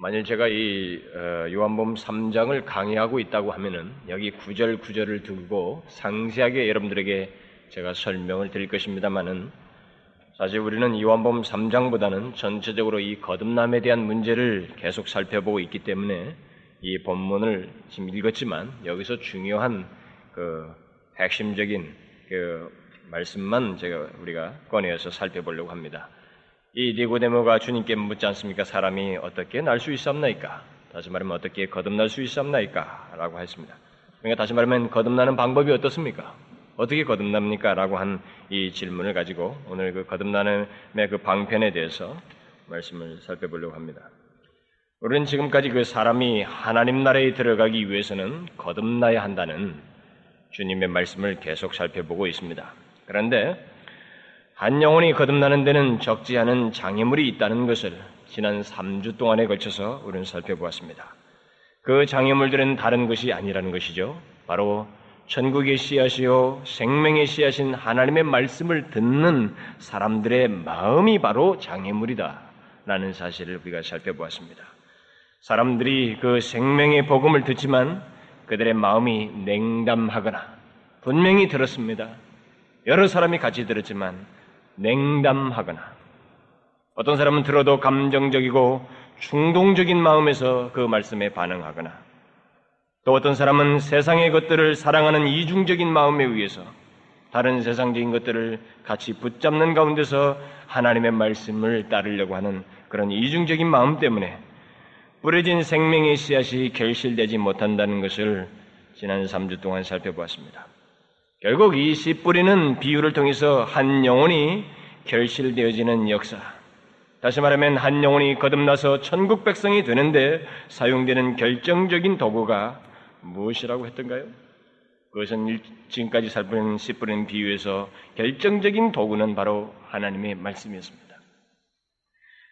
만일 제가 이 어, 요한복음 3장을 강의하고 있다고 하면은 여기 구절 구절을 두고 상세하게 여러분들에게 제가 설명을 드릴 것입니다만은 사실 우리는 요한복음 3장보다는 전체적으로 이 거듭남에 대한 문제를 계속 살펴보고 있기 때문에 이 본문을 지금 읽었지만 여기서 중요한 그 핵심적인 그 말씀만 제가 우리가 꺼내어서 살펴보려고 합니다. 이 니고데모가 주님께 묻지 않습니까? 사람이 어떻게 날 수 있사옵나이까? 다시 말하면 어떻게 거듭날 수 있사옵나이까? 라고 했습니다. 그러니까 다시 말하면 거듭나는 방법이 어떻습니까? 어떻게 거듭납니까? 라고 한 이 질문을 가지고 오늘 그 거듭나는의 그 방편에 대해서 말씀을 살펴보려고 합니다. 우리는 지금까지 그 사람이 하나님 나라에 들어가기 위해서는 거듭나야 한다는 주님의 말씀을 계속 살펴보고 있습니다. 그런데 한 영혼이 거듭나는 데는 적지 않은 장애물이 있다는 것을 지난 3주 동안에 걸쳐서 우리는 살펴보았습니다. 그 장애물들은 다른 것이 아니라는 것이죠. 바로 천국의 씨앗이요 생명의 씨앗인 하나님의 말씀을 듣는 사람들의 마음이 바로 장애물이다. 라는 사실을 우리가 살펴보았습니다. 사람들이 그 생명의 복음을 듣지만 그들의 마음이 냉담하거나 분명히 들었습니다. 여러 사람이 같이 들었지만 냉담하거나 어떤 사람은 들어도 감정적이고 충동적인 마음에서 그 말씀에 반응하거나 또 어떤 사람은 세상의 것들을 사랑하는 이중적인 마음에 의해서 다른 세상적인 것들을 같이 붙잡는 가운데서 하나님의 말씀을 따르려고 하는 그런 이중적인 마음 때문에 뿌려진 생명의 씨앗이 결실되지 못한다는 것을 지난 3주 동안 살펴보았습니다. 결국 이 씨 뿌리는 비유를 통해서 한 영혼이 결실되어지는 역사. 다시 말하면 한 영혼이 거듭나서 천국 백성이 되는데 사용되는 결정적인 도구가 무엇이라고 했던가요? 그것은 지금까지 살펴본 씨 뿌리는 비유에서 결정적인 도구는 바로 하나님의 말씀이었습니다.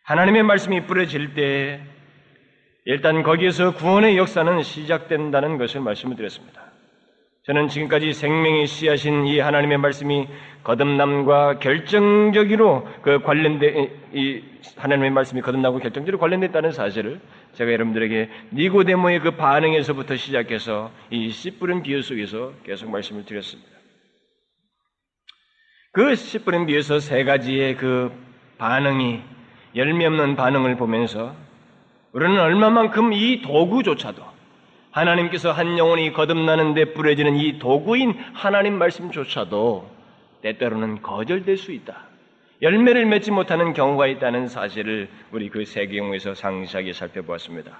하나님의 말씀이 뿌려질 때 일단 거기에서 구원의 역사는 시작된다는 것을 말씀을 드렸습니다. 저는 지금까지 생명의 씨앗인 이 하나님의 말씀이 거듭남과 결정적으로 그 관련된 이 하나님의 말씀이 거듭나고 결정적으로 관련됐다는 사실을 제가 여러분들에게 니고데모의 그 반응에서부터 시작해서 이 씨 뿌린 비유 속에서 계속 말씀을 드렸습니다. 그 씨 뿌린 비유에서 세 가지의 그 반응이 열매 없는 반응을 보면서 우리는 얼마만큼 이 도구조차도 하나님께서 한 영혼이 거듭나는데 뿌려지는 이 도구인 하나님 말씀조차도 때때로는 거절될 수 있다. 열매를 맺지 못하는 경우가 있다는 사실을 우리 그 세 경우에서 상세하게 살펴보았습니다.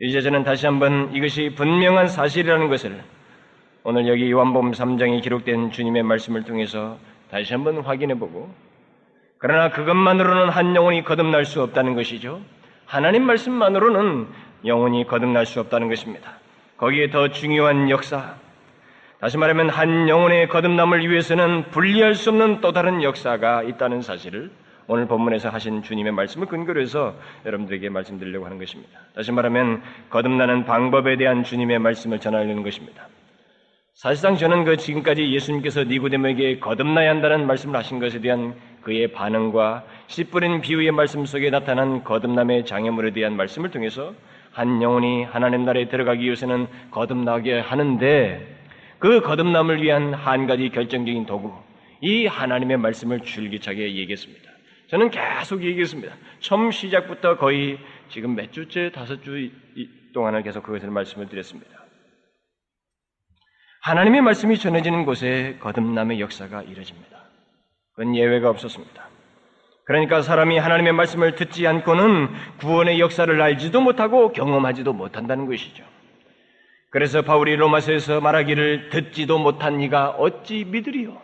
이제 저는 다시 한번 이것이 분명한 사실이라는 것을 오늘 여기 요한복음 3장에 기록된 주님의 말씀을 통해서 다시 한번 확인해 보고 그러나 그것만으로는 한 영혼이 거듭날 수 없다는 것이죠. 하나님 말씀만으로는 영혼이 거듭날 수 없다는 것입니다. 거기에 더 중요한 역사, 다시 말하면 한 영혼의 거듭남을 위해서는 분리할 수 없는 또 다른 역사가 있다는 사실을 오늘 본문에서 하신 주님의 말씀을 근거로 해서 여러분들에게 말씀드리려고 하는 것입니다. 다시 말하면 거듭나는 방법에 대한 주님의 말씀을 전하려는 것입니다. 사실상 저는 그 지금까지 예수님께서 니고데모에게 거듭나야 한다는 말씀을 하신 것에 대한 그의 반응과 씨 뿌린 비유의 말씀 속에 나타난 거듭남의 장애물에 대한 말씀을 통해서 한 영혼이 하나님 나라에 들어가기 위해서는 거듭나게 하는데 그 거듭남을 위한 한 가지 결정적인 도구, 이 하나님의 말씀을 줄기차게 얘기했습니다. 저는 계속 얘기했습니다. 처음 시작부터 거의 지금 몇 주째, 다섯 주 동안을 계속 그것을 말씀을 드렸습니다. 하나님의 말씀이 전해지는 곳에 거듭남의 역사가 이뤄집니다. 그건 예외가 없었습니다. 그러니까 사람이 하나님의 말씀을 듣지 않고는 구원의 역사를 알지도 못하고 경험하지도 못한다는 것이죠. 그래서 바울이 로마서에서 말하기를 듣지도 못한 이가 어찌 믿으리요?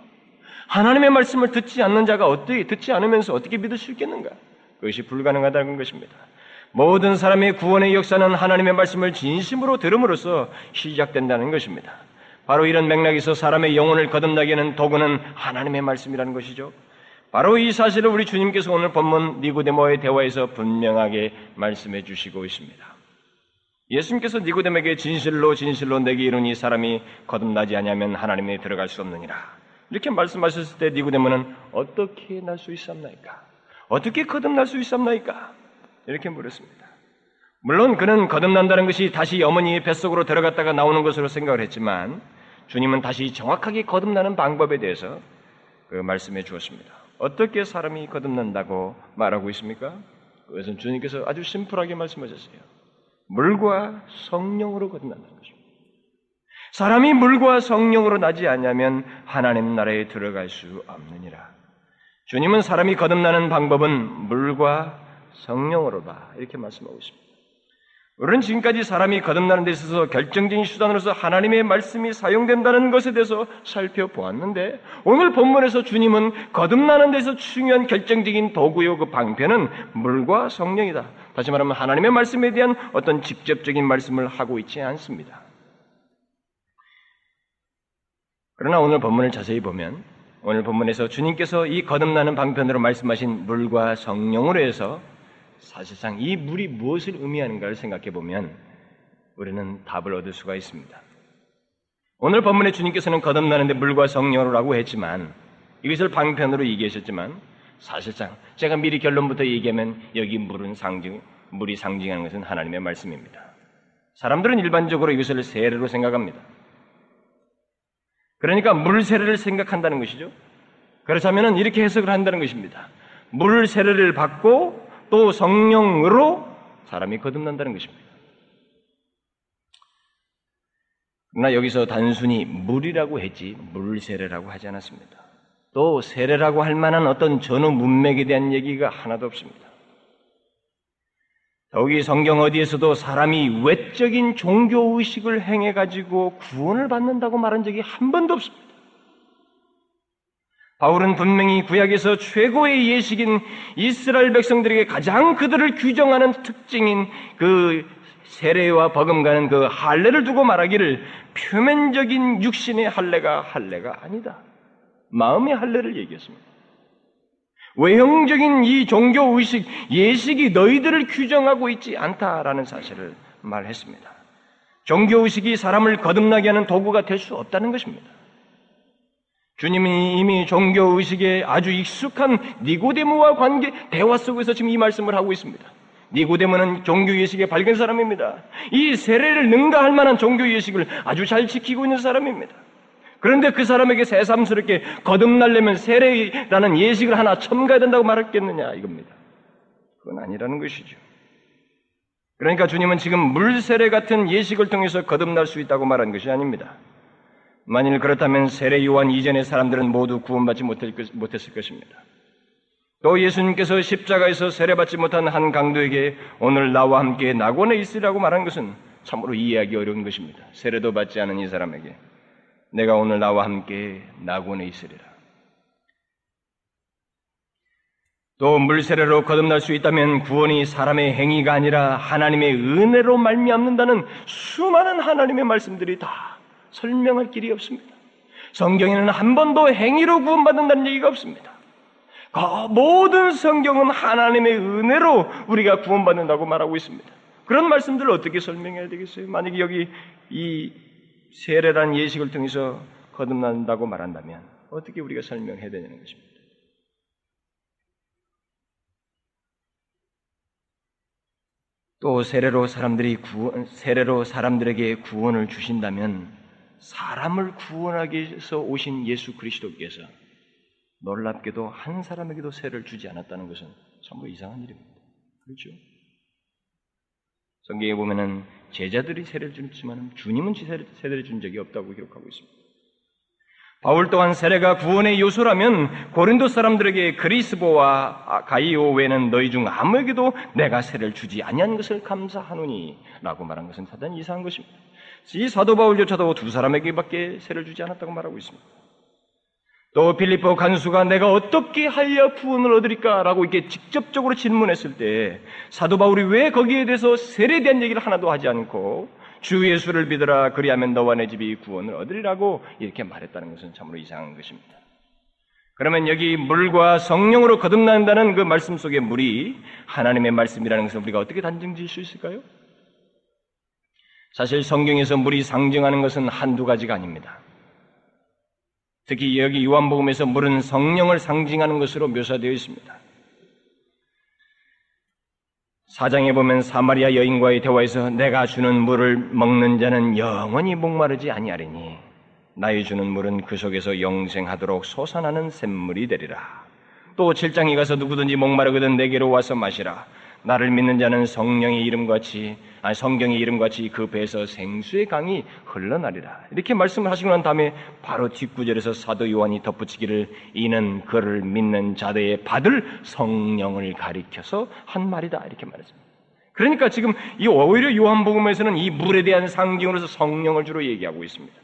하나님의 말씀을 듣지 않는 자가 어떻게 듣지 않으면서 어떻게 믿을 수 있겠는가? 그것이 불가능하다는 것입니다. 모든 사람의 구원의 역사는 하나님의 말씀을 진심으로 들음으로써 시작된다는 것입니다. 바로 이런 맥락에서 사람의 영혼을 거듭나게 하는 도구는 하나님의 말씀이라는 것이죠. 바로 이 사실을 우리 주님께서 오늘 본문 니고데모의 대화에서 분명하게 말씀해 주시고 있습니다. 예수님께서 니고데에게 진실로 진실로 내게 이르니 사람이 거듭나지 아니하면 하나님에 들어갈 수 없느니라. 이렇게 말씀하셨을 때 니고데모는 어떻게 날 수 있었나이까? 어떻게 거듭날 수 있었나이까? 이렇게 물었습니다. 물론 그는 거듭난다는 것이 다시 어머니의 뱃속으로 들어갔다가 나오는 것으로 생각을 했지만 주님은 다시 정확하게 거듭나는 방법에 대해서 그 말씀해 주었습니다. 어떻게 사람이 거듭난다고 말하고 있습니까? 그것은 주님께서 아주 심플하게 말씀하셨어요. 물과 성령으로 거듭난다는 것입니다. 사람이 물과 성령으로 나지 않냐면 하나님 나라에 들어갈 수 없느니라. 주님은 사람이 거듭나는 방법은 물과 성령으로다. 이렇게 말씀하고 있습니다. 우리는 지금까지 사람이 거듭나는 데 있어서 결정적인 수단으로서 하나님의 말씀이 사용된다는 것에 대해서 살펴보았는데 오늘 본문에서 주님은 거듭나는 데서 중요한 결정적인 도구요 그 방편은 물과 성령이다. 다시 말하면 하나님의 말씀에 대한 어떤 직접적인 말씀을 하고 있지 않습니다. 그러나 오늘 본문을 자세히 보면 오늘 본문에서 주님께서 이 거듭나는 방편으로 말씀하신 물과 성령으로 해서 사실상 이 물이 무엇을 의미하는가를 생각해 보면 우리는 답을 얻을 수가 있습니다. 오늘 본문에 주님께서는 거듭나는데 물과 성령으로라고 했지만 이것을 방편으로 얘기하셨지만 사실상 제가 미리 결론부터 얘기하면 여기 물은 상징, 물이 상징하는 것은 하나님의 말씀입니다. 사람들은 일반적으로 이것을 세례로 생각합니다. 그러니까 물 세례를 생각한다는 것이죠. 그렇다면 이렇게 해석을 한다는 것입니다. 물 세례를 받고 또 성령으로 사람이 거듭난다는 것입니다. 그러나 여기서 단순히 물이라고 했지 물 세례라고 하지 않았습니다. 또 세례라고 할 만한 어떤 전후 문맥에 대한 얘기가 하나도 없습니다. 더욱이 성경 어디에서도 사람이 외적인 종교 의식을 행해 가지고 구원을 받는다고 말한 적이 한 번도 없습니다. 바울은 분명히 구약에서 최고의 예식인 이스라엘 백성들에게 가장 그들을 규정하는 특징인 그 세례와 버금가는 그 할례를 두고 말하기를 표면적인 육신의 할례가 할례가 아니다. 마음의 할례를 얘기했습니다. 외형적인 이 종교 의식, 예식이 너희들을 규정하고 있지 않다라는 사실을 말했습니다. 종교 의식이 사람을 거듭나게 하는 도구가 될 수 없다는 것입니다. 주님이 이미 종교 의식에 아주 익숙한 니고데모와 관계 대화 속에서 지금 이 말씀을 하고 있습니다. 니고데모는 종교 예식에 밝은 사람입니다. 이 세례를 능가할 만한 종교 예식을 아주 잘 지키고 있는 사람입니다. 그런데 그 사람에게 새삼스럽게 거듭날려면 세례라는 예식을 하나 첨가해야 된다고 말했겠느냐 이겁니다. 그건 아니라는 것이죠. 그러니까 주님은 지금 물세례 같은 예식을 통해서 거듭날 수 있다고 말한 것이 아닙니다. 만일 그렇다면 세례 요한 이전의 사람들은 모두 구원받지 못했을 것입니다. 또 예수님께서 십자가에서 세례받지 못한 한 강도에게 오늘 나와 함께 낙원에 있으라고 말한 것은 참으로 이해하기 어려운 것입니다. 세례도 받지 않은 이 사람에게 내가 오늘 나와 함께 낙원에 있으리라. 또 물세례로 거듭날 수 있다면 구원이 사람의 행위가 아니라 하나님의 은혜로 말미암는다는 수많은 하나님의 말씀들이 다 설명할 길이 없습니다. 성경에는 한 번도 행위로 구원받는다는 얘기가 없습니다. 그 모든 성경은 하나님의 은혜로 우리가 구원받는다고 말하고 있습니다. 그런 말씀들을 어떻게 설명해야 되겠어요? 만약에 여기 이 세례란 예식을 통해서 거듭난다고 말한다면 어떻게 우리가 설명해야 되냐는 것입니다. 또 세례로 사람들이 구원, 세례로 사람들에게 구원을 주신다면 사람을 구원하기 위해서 오신 예수 그리스도께서 놀랍게도 한 사람에게도 세를 주지 않았다는 것은 전부 이상한 일입니다. 그렇죠? 성경에 보면은 제자들이 세례를 줬지만 주님은 세례를 준 적이 없다고 기록하고 있습니다. 바울 또한 세례가 구원의 요소라면 고린도 사람들에게 그리스보와 가이오 외에는 너희 중 아무에게도 내가 세례를 주지 아니한 것을 감사하노니라고 말한 것은 사단 이상한 것입니다. 이 사도 바울조차도 두 사람에게밖에 세를 주지 않았다고 말하고 있습니다. 또 빌리포 간수가 내가 어떻게 하여 구원을 얻으리까라고 이렇게 직접적으로 질문했을 때 사도 바울이 왜 거기에 대해서 세례에 대한 얘기를 하나도 하지 않고 주 예수를 믿으라 그리하면 너와 내 집이 구원을 얻으리라고 이렇게 말했다는 것은 참으로 이상한 것입니다. 그러면 여기 물과 성령으로 거듭난다는 그 말씀 속의 물이 하나님의 말씀이라는 것을 우리가 어떻게 단정 지을 수 있을까요? 사실 성경에서 물이 상징하는 것은 한두 가지가 아닙니다. 특히 여기 요한복음에서 물은 성령을 상징하는 것으로 묘사되어 있습니다. 사장에 보면 사마리아 여인과의 대화에서 내가 주는 물을 먹는 자는 영원히 목마르지 아니하리니 나의 주는 물은 그 속에서 영생하도록 솟아나는 샘물이 되리라. 또 7장에 가서 누구든지 목마르거든 내게로 와서 마시라. 나를 믿는 자는 성령의 이름같이 성경의 이름같이 그 배에서 생수의 강이 흘러나리라. 이렇게 말씀을 하시고 난 다음에 바로 뒷구절에서 사도 요한이 덧붙이기를 이는 그를 믿는 자들의 받을 성령을 가리켜서 한 말이다. 이렇게 말했습니다. 그러니까 지금 이 오히려 요한복음에서는 이 물에 대한 상징으로서 성령을 주로 얘기하고 있습니다.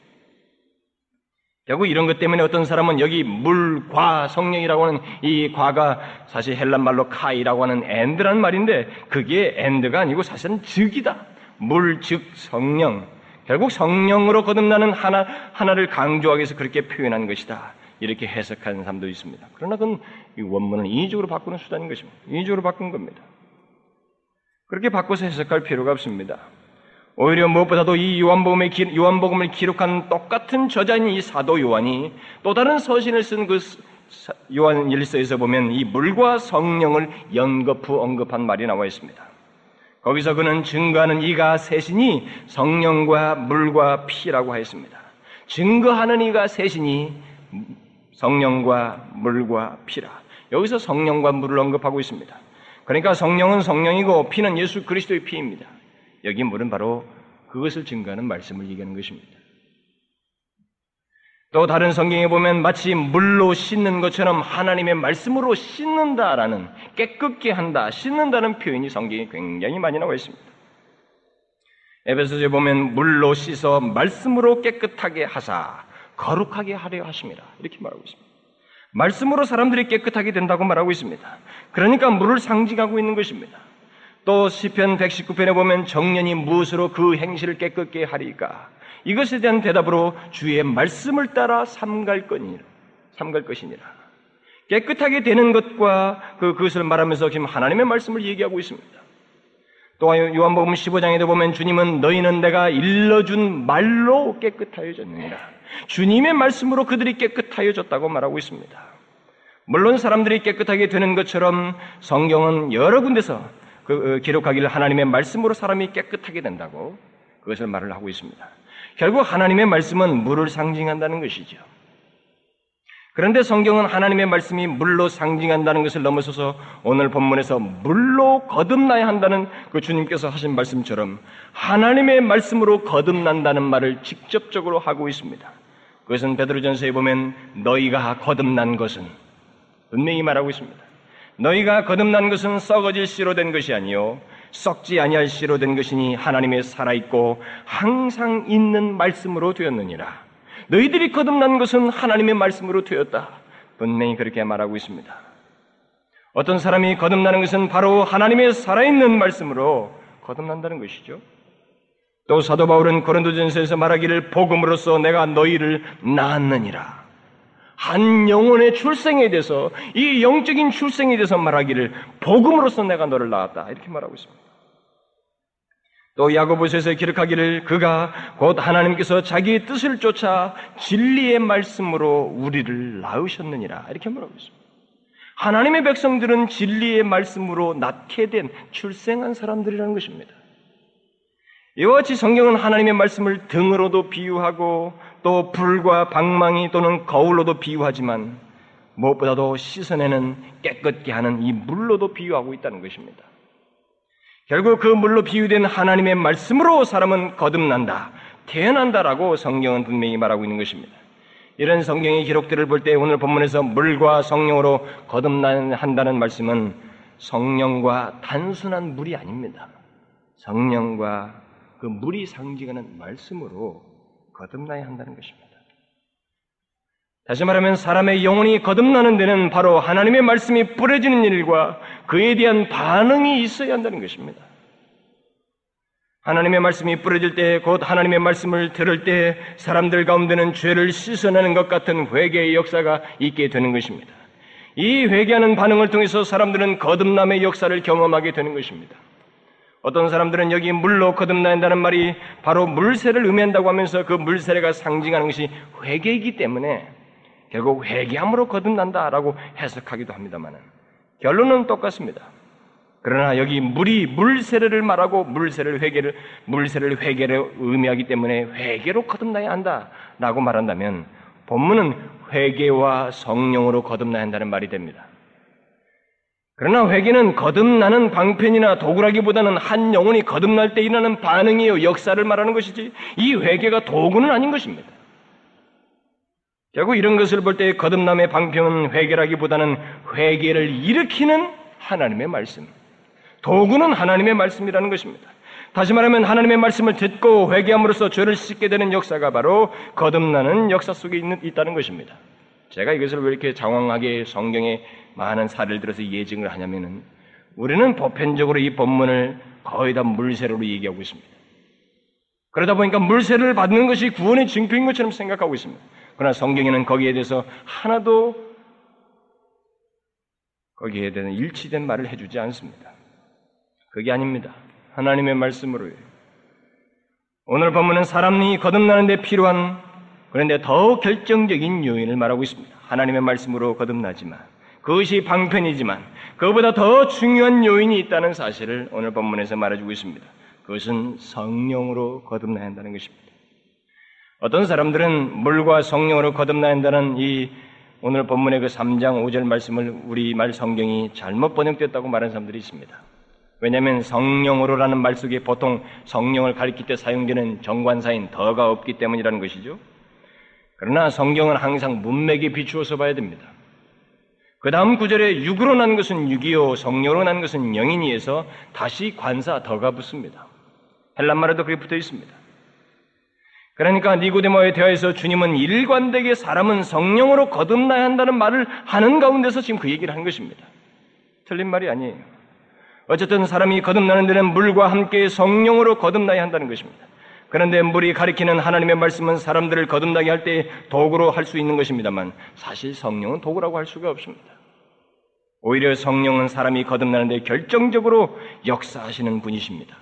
결국 이런 것 때문에 어떤 사람은 여기 물과 성령이라고 하는 이 과가 사실 헬라 말로 και라고 하는 and라는 말인데 그게 and가 아니고 사실은 즉이다. 물, 즉, 성령. 결국 성령으로 거듭나는 하나, 하나를 강조하기 위해서 그렇게 표현한 것이다. 이렇게 해석하는 사람도 있습니다. 그러나 그건 이 원문을 인위적으로 바꾸는 수단인 것입니다. 인위적으로 바꾼 겁니다. 그렇게 바꿔서 해석할 필요가 없습니다. 오히려 무엇보다도 이 요한복음의 요한복음을 기록한 똑같은 저자인 이 사도 요한이 또 다른 서신을 쓴 그 요한 일서에서 보면 이 물과 성령을 연거푸 언급한 말이 나와 있습니다. 거기서 그는 증거하는 이가 셋이니 성령과 물과 피라고 하였습니다. 증거하는 이가 셋이니 성령과 물과 피라. 여기서 성령과 물을 언급하고 있습니다. 그러니까 성령은 성령이고 피는 예수 그리스도의 피입니다. 여기 물은 바로 그것을 증거하는 말씀을 얘기하는 것입니다. 또 다른 성경에 보면 마치 물로 씻는 것처럼 하나님의 말씀으로 씻는다라는 깨끗게 한다, 씻는다는 표현이 성경에 굉장히 많이 나와 있습니다. 에베소서에 보면 물로 씻어 말씀으로 깨끗하게 하사 거룩하게 하려 하십니다. 이렇게 말하고 있습니다. 말씀으로 사람들이 깨끗하게 된다고 말하고 있습니다. 그러니까 물을 상징하고 있는 것입니다. 또 시편 119편에 보면 정년이 무엇으로 그 행실을 깨끗게 하리까? 이것에 대한 대답으로 주의 말씀을 따라 삼갈 거니라. 삼갈 것이니라. 깨끗하게 되는 것과 그, 그것을 말하면서 지금 하나님의 말씀을 얘기하고 있습니다. 또 요한복음 15장에도 보면 주님은 너희는 내가 일러준 말로 깨끗하여졌느니라. 주님의 말씀으로 그들이 깨끗하여졌다고 말하고 있습니다. 물론 사람들이 깨끗하게 되는 것처럼 성경은 여러 군데서 그 어, 기록하기를 하나님의 말씀으로 사람이 깨끗하게 된다고 그것을 말을 하고 있습니다. 결국 하나님의 말씀은 물을 상징한다는 것이죠. 그런데 성경은 하나님의 말씀이 물로 상징한다는 것을 넘어서서 오늘 본문에서 물로 거듭나야 한다는 그 주님께서 하신 말씀처럼 하나님의 말씀으로 거듭난다는 말을 직접적으로 하고 있습니다. 그것은 베드로전서에 보면 너희가 거듭난 것은 분명히 말하고 있습니다. 너희가 거듭난 것은 썩어질 씨로 된 것이 아니요 썩지 아니할 씨로 된 것이니 하나님의 살아 있고 항상 있는 말씀으로 되었느니라. 너희들이 거듭난 것은 하나님의 말씀으로 되었다. 분명히 그렇게 말하고 있습니다. 어떤 사람이 거듭나는 것은 바로 하나님의 살아있는 말씀으로 거듭난다는 것이죠. 또 사도 바울은 고린도전서에서 말하기를 복음으로써 내가 너희를 낳았느니라. 한 영혼의 출생에 대해서 이 영적인 출생에 대해서 말하기를 복음으로서 내가 너를 낳았다 이렇게 말하고 있습니다. 또 야고보서에서 기록하기를 그가 곧 하나님께서 자기의 뜻을 쫓아 진리의 말씀으로 우리를 낳으셨느니라 이렇게 말하고 있습니다. 하나님의 백성들은 진리의 말씀으로 낳게 된 출생한 사람들이라는 것입니다. 이와 같이 성경은 하나님의 말씀을 등으로도 비유하고 또 불과 방망이 또는 거울로도 비유하지만 무엇보다도 씻어내는 깨끗게 하는 이 물로도 비유하고 있다는 것입니다. 결국 그 물로 비유된 하나님의 말씀으로 사람은 거듭난다, 태어난다라고 성경은 분명히 말하고 있는 것입니다. 이런 성경의 기록들을 볼 때 오늘 본문에서 물과 성령으로 거듭난다는 말씀은 성령과 단순한 물이 아닙니다. 성령과 그 물이 상징하는 말씀으로 거듭나야 한다는 것입니다. 다시 말하면 사람의 영혼이 거듭나는 데는 바로 하나님의 말씀이 뿌려지는 일과 그에 대한 반응이 있어야 한다는 것입니다. 하나님의 말씀이 뿌려질 때, 곧 하나님의 말씀을 들을 때 사람들 가운데는 죄를 씻어내는 것 같은 회개의 역사가 있게 되는 것입니다. 이 회개하는 반응을 통해서 사람들은 거듭남의 역사를 경험하게 되는 것입니다. 어떤 사람들은 여기 물로 거듭난다는 말이 바로 물세를 의미한다고 하면서 그 물세례가 상징하는 것이 회개이기 때문에 결국 회개함으로 거듭난다라고 해석하기도 합니다만 결론은 똑같습니다. 그러나 여기 물이 물세례를 말하고 물세례를 회개를 물세례를 회개를 의미하기 때문에 회개로 거듭나야 한다라고 말한다면 본문은 회개와 성령으로 거듭나야 한다는 말이 됩니다. 그러나 회개는 거듭나는 방편이나 도구라기보다는 한 영혼이 거듭날 때 일어나는 반응이요 역사를 말하는 것이지 이 회개가 도구는 아닌 것입니다. 결국 이런 것을 볼 때 거듭남의 방편은 회개라기보다는 회개를 일으키는 하나님의 말씀. 도구는 하나님의 말씀이라는 것입니다. 다시 말하면 하나님의 말씀을 듣고 회개함으로써 죄를 씻게 되는 역사가 바로 거듭나는 역사 속에 있는, 있다는 것입니다. 제가 이것을 왜 이렇게 장황하게 성경에 많은 사례를 들어서 예증을 하냐면은 우리는 보편적으로 이 본문을 거의 다 물세례로 얘기하고 있습니다. 그러다 보니까 물세례를 받는 것이 구원의 증표인 것처럼 생각하고 있습니다. 그러나 성경에는 거기에 대해서 하나도 거기에 대한 일치된 말을 해주지 않습니다. 그게 아닙니다. 하나님의 말씀으로요. 오늘 본문은 사람이 거듭나는 데 필요한 그런데 더 결정적인 요인을 말하고 있습니다. 하나님의 말씀으로 거듭나지만 그것이 방편이지만 그보다 더 중요한 요인이 있다는 사실을 오늘 본문에서 말해주고 있습니다. 그것은 성령으로 거듭나야 한다는 것입니다. 어떤 사람들은 물과 성령으로 거듭나야 한다는 이 오늘 본문의 그 3장 5절 말씀을 우리말 성경이 잘못 번역됐다고 말하는 사람들이 있습니다. 왜냐하면 성령으로라는 말 속에 보통 성령을 가리킬 때 사용되는 정관사인 더가 없기 때문이라는 것이죠. 그러나 성경은 항상 문맥에 비추어서 봐야 됩니다. 그 다음 구절에 육으로 난 것은 육이요 성령으로 난 것은 영인이에서 다시 관사 더가 붙습니다. 헬란말에도 그게 붙어 있습니다. 그러니까 니고데모의 대화에서 주님은 일관되게 사람은 성령으로 거듭나야 한다는 말을 하는 가운데서 지금 그 얘기를 한 것입니다. 틀린 말이 아니에요. 어쨌든 사람이 거듭나는 데는 물과 함께 성령으로 거듭나야 한다는 것입니다. 그런데 물이 가리키는 하나님의 말씀은 사람들을 거듭나게 할 때 도구로 할 수 있는 것입니다만 사실 성령은 도구라고 할 수가 없습니다. 오히려 성령은 사람이 거듭나는데 결정적으로 역사하시는 분이십니다.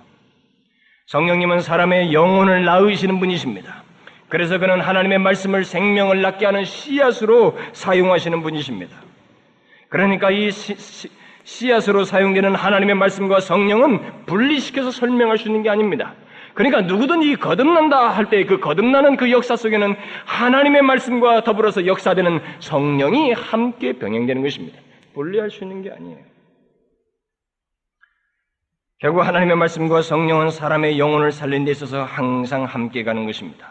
성령님은 사람의 영혼을 낳으시는 분이십니다. 그래서 그는 하나님의 말씀을 생명을 낳게 하는 씨앗으로 사용하시는 분이십니다. 그러니까 이 시, 시, 씨앗으로 사용되는 하나님의 말씀과 성령은 분리시켜서 설명할 수 있는 게 아닙니다. 그러니까 누구든 이 거듭난다 할 때 그 거듭나는 그 역사 속에는 하나님의 말씀과 더불어서 역사되는 성령이 함께 병행되는 것입니다. 분리할 수 있는 게 아니에요. 결국 하나님의 말씀과 성령은 사람의 영혼을 살린 데 있어서 항상 함께 가는 것입니다.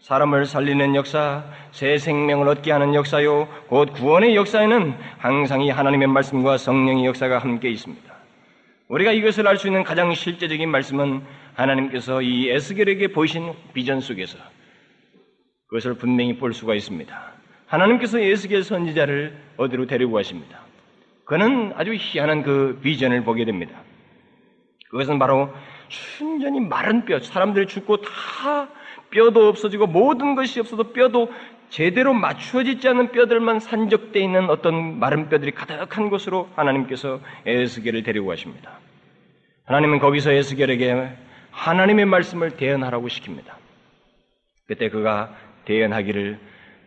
사람을 살리는 역사, 새 생명을 얻게 하는 역사요, 곧 구원의 역사에는 항상 이 하나님의 말씀과 성령의 역사가 함께 있습니다. 우리가 이것을 알 수 있는 가장 실제적인 말씀은 하나님께서 이 에스겔에게 보이신 비전 속에서 그것을 분명히 볼 수가 있습니다. 하나님께서 에스겔 선지자를 어디로 데리고 가십니다. 그는 아주 희한한 그 비전을 보게 됩니다. 그것은 바로 순전히 마른 뼈, 사람들이 죽고 다 뼈도 없어지고 모든 것이 없어도 뼈도 제대로 맞추어지지 않은 뼈들만 산적되어 있는 어떤 마른 뼈들이 가득한 곳으로 하나님께서 에스겔을 데리고 가십니다. 하나님은 거기서 에스겔에게 하나님의 말씀을 대언하라고 시킵니다. 그때 그가 대언하기를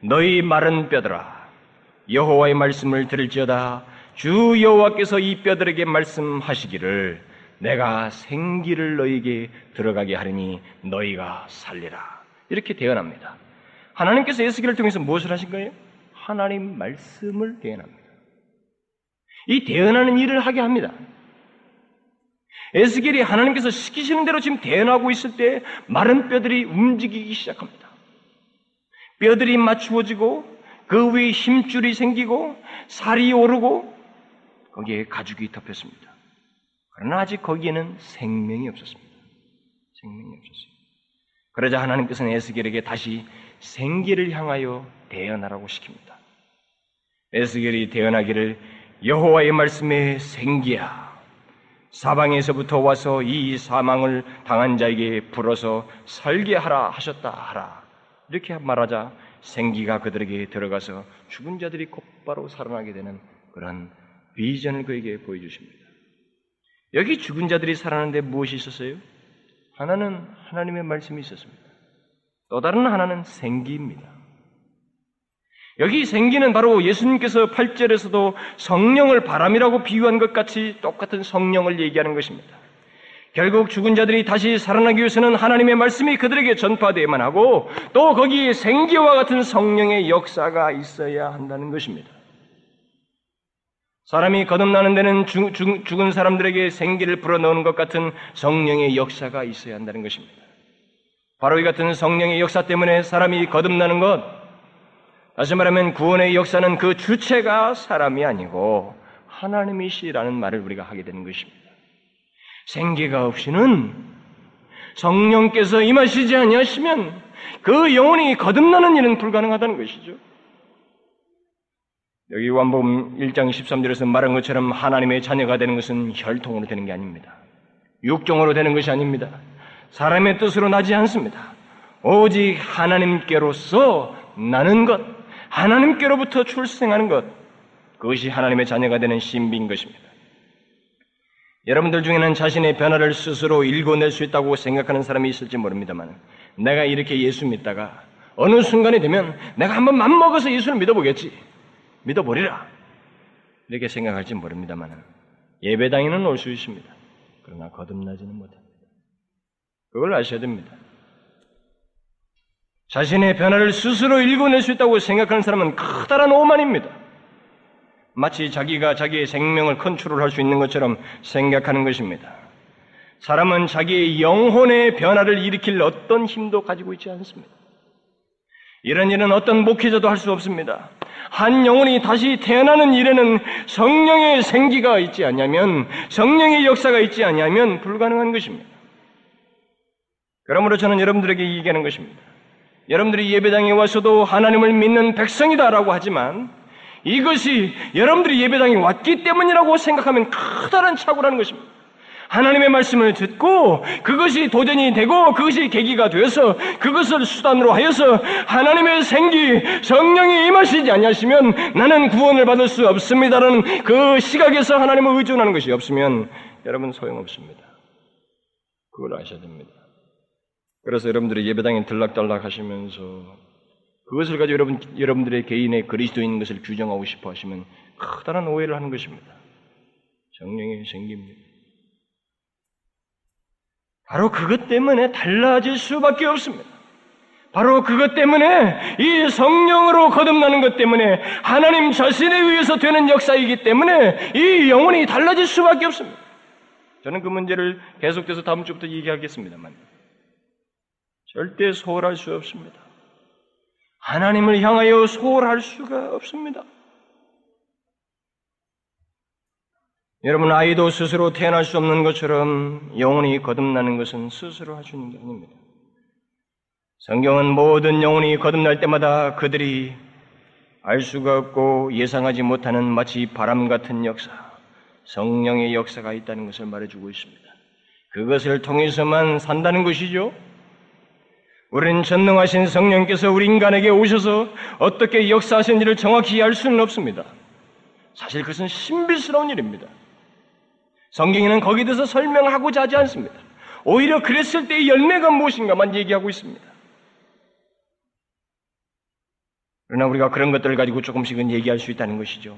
너희 마른 뼈들아 여호와의 말씀을 들을지어다 주 여호와께서 이 뼈들에게 말씀하시기를 내가 생기를 너희에게 들어가게 하리니 너희가 살리라. 이렇게 대언합니다. 하나님께서 예수기를 통해서 무엇을 하신 거예요? 하나님 말씀을 대언합니다. 이 대언하는 일을 하게 합니다. 에스겔이 하나님께서 시키시는 대로 지금 대언하고 있을 때 마른 뼈들이 움직이기 시작합니다. 뼈들이 맞추어지고 그 위에 힘줄이 생기고 살이 오르고 거기에 가죽이 덮였습니다. 그러나 아직 거기에는 생명이 없었습니다. 생명이 없었어요. 그러자 하나님께서는 에스겔에게 다시 생기를 향하여 대언하라고 시킵니다. 에스겔이 대언하기를 여호와의 말씀에 생기야 사방에서부터 와서 이 사망을 당한 자에게 불어서 살게 하라 하셨다 하라 이렇게 말하자 생기가 그들에게 들어가서 죽은 자들이 곧바로 살아나게 되는 그런 비전을 그에게 보여주십니다. 여기 죽은 자들이 살아나는데 무엇이 있었어요? 하나는 하나님의 말씀이 있었습니다. 또 다른 하나는 생기입니다. 여기 생기는 바로 예수님께서 8절에서도 성령을 바람이라고 비유한 것 같이 똑같은 성령을 얘기하는 것입니다. 결국 죽은 자들이 다시 살아나기 위해서는 하나님의 말씀이 그들에게 전파되어야만 하고 또 거기에 생기와 같은 성령의 역사가 있어야 한다는 것입니다. 사람이 거듭나는 데는 죽은 사람들에게 생기를 불어넣는 것 같은 성령의 역사가 있어야 한다는 것입니다. 바로 이 같은 성령의 역사 때문에 사람이 거듭나는 것, 다시 말하면 구원의 역사는 그 주체가 사람이 아니고 하나님이시라는 말을 우리가 하게 되는 것입니다. 생기가 없이는 성령께서 임하시지 아니하시면 그 영혼이 거듭나는 일은 불가능하다는 것이죠. 여기 완복음 1장 13절에서 말한 것처럼 하나님의 자녀가 되는 것은 혈통으로 되는 게 아닙니다. 육종으로 되는 것이 아닙니다. 사람의 뜻으로 나지 않습니다. 오직 하나님께로서 나는 것, 하나님께로부터 출생하는 것, 그것이 하나님의 자녀가 되는 신비인 것입니다. 여러분들 중에는 자신의 변화를 스스로 읽어낼 수 있다고 생각하는 사람이 있을지 모릅니다만, 내가 이렇게 예수 믿다가 어느 순간이 되면 내가 한번 맘먹어서 예수를 믿어보겠지. 믿어보리라. 이렇게 생각할지 모릅니다만, 예배당에는 올 수 있습니다. 그러나 거듭나지는 못합니다. 그걸 아셔야 됩니다. 자신의 변화를 스스로 읽어낼 수 있다고 생각하는 사람은 커다란 오만입니다. 마치 자기가 자기의 생명을 컨트롤할 수 있는 것처럼 생각하는 것입니다. 사람은 자기의 영혼의 변화를 일으킬 어떤 힘도 가지고 있지 않습니다. 이런 일은 어떤 목회자도 할 수 없습니다. 한 영혼이 다시 태어나는 일에는 성령의 생기가 있지 않냐면 성령의 역사가 있지 않냐면 불가능한 것입니다. 그러므로 저는 여러분들에게 얘기하는 것입니다. 여러분들이 예배당에 와서도 하나님을 믿는 백성이다라고 하지만 이것이 여러분들이 예배당에 왔기 때문이라고 생각하면 커다란 착오라는 것입니다. 하나님의 말씀을 듣고 그것이 도전이 되고 그것이 계기가 되어서 그것을 수단으로 하여서 하나님의 생기 성령이 임하시지 아니하시면 나는 구원을 받을 수 없습니다라는 그 시각에서 하나님을 의존하는 것이 없으면 여러분 소용없습니다. 그걸 아셔야 됩니다. 그래서 여러분들이 예배당에 들락달락 하시면서 그것을 가지고 여러분, 여러분들의 개인의 그리스도인 것을 규정하고 싶어 하시면 커다란 오해를 하는 것입니다. 정령의 생깁니다. 바로 그것 때문에 달라질 수밖에 없습니다. 바로 그것 때문에 이 성령으로 거듭나는 것 때문에 하나님 자신에 의해서 되는 역사이기 때문에 이 영혼이 달라질 수밖에 없습니다. 저는 그 문제를 계속해서 다음 주부터 얘기하겠습니다만 절대 소홀할 수 없습니다. 하나님을 향하여 소홀할 수가 없습니다. 여러분, 아이도 스스로 태어날 수 없는 것처럼 영혼이 거듭나는 것은 스스로 있는 게 아닙니다. 성경은 모든 영혼이 거듭날 때마다 그들이 알 수가 없고 예상하지 못하는 마치 바람 같은 역사, 성령의 역사가 있다는 것을 말해주고 있습니다. 그것을 통해서만 산다는 것이죠. 우리는 전능하신 성령께서 우리 인간에게 오셔서 어떻게 역사하신지를 정확히 알 수는 없습니다. 사실 그것은 신비스러운 일입니다. 성경에는 거기에 대해서 설명하고자 하지 않습니다. 오히려 그랬을 때의 열매가 무엇인가만 얘기하고 있습니다. 그러나 우리가 그런 것들을 가지고 조금씩은 얘기할 수 있다는 것이죠.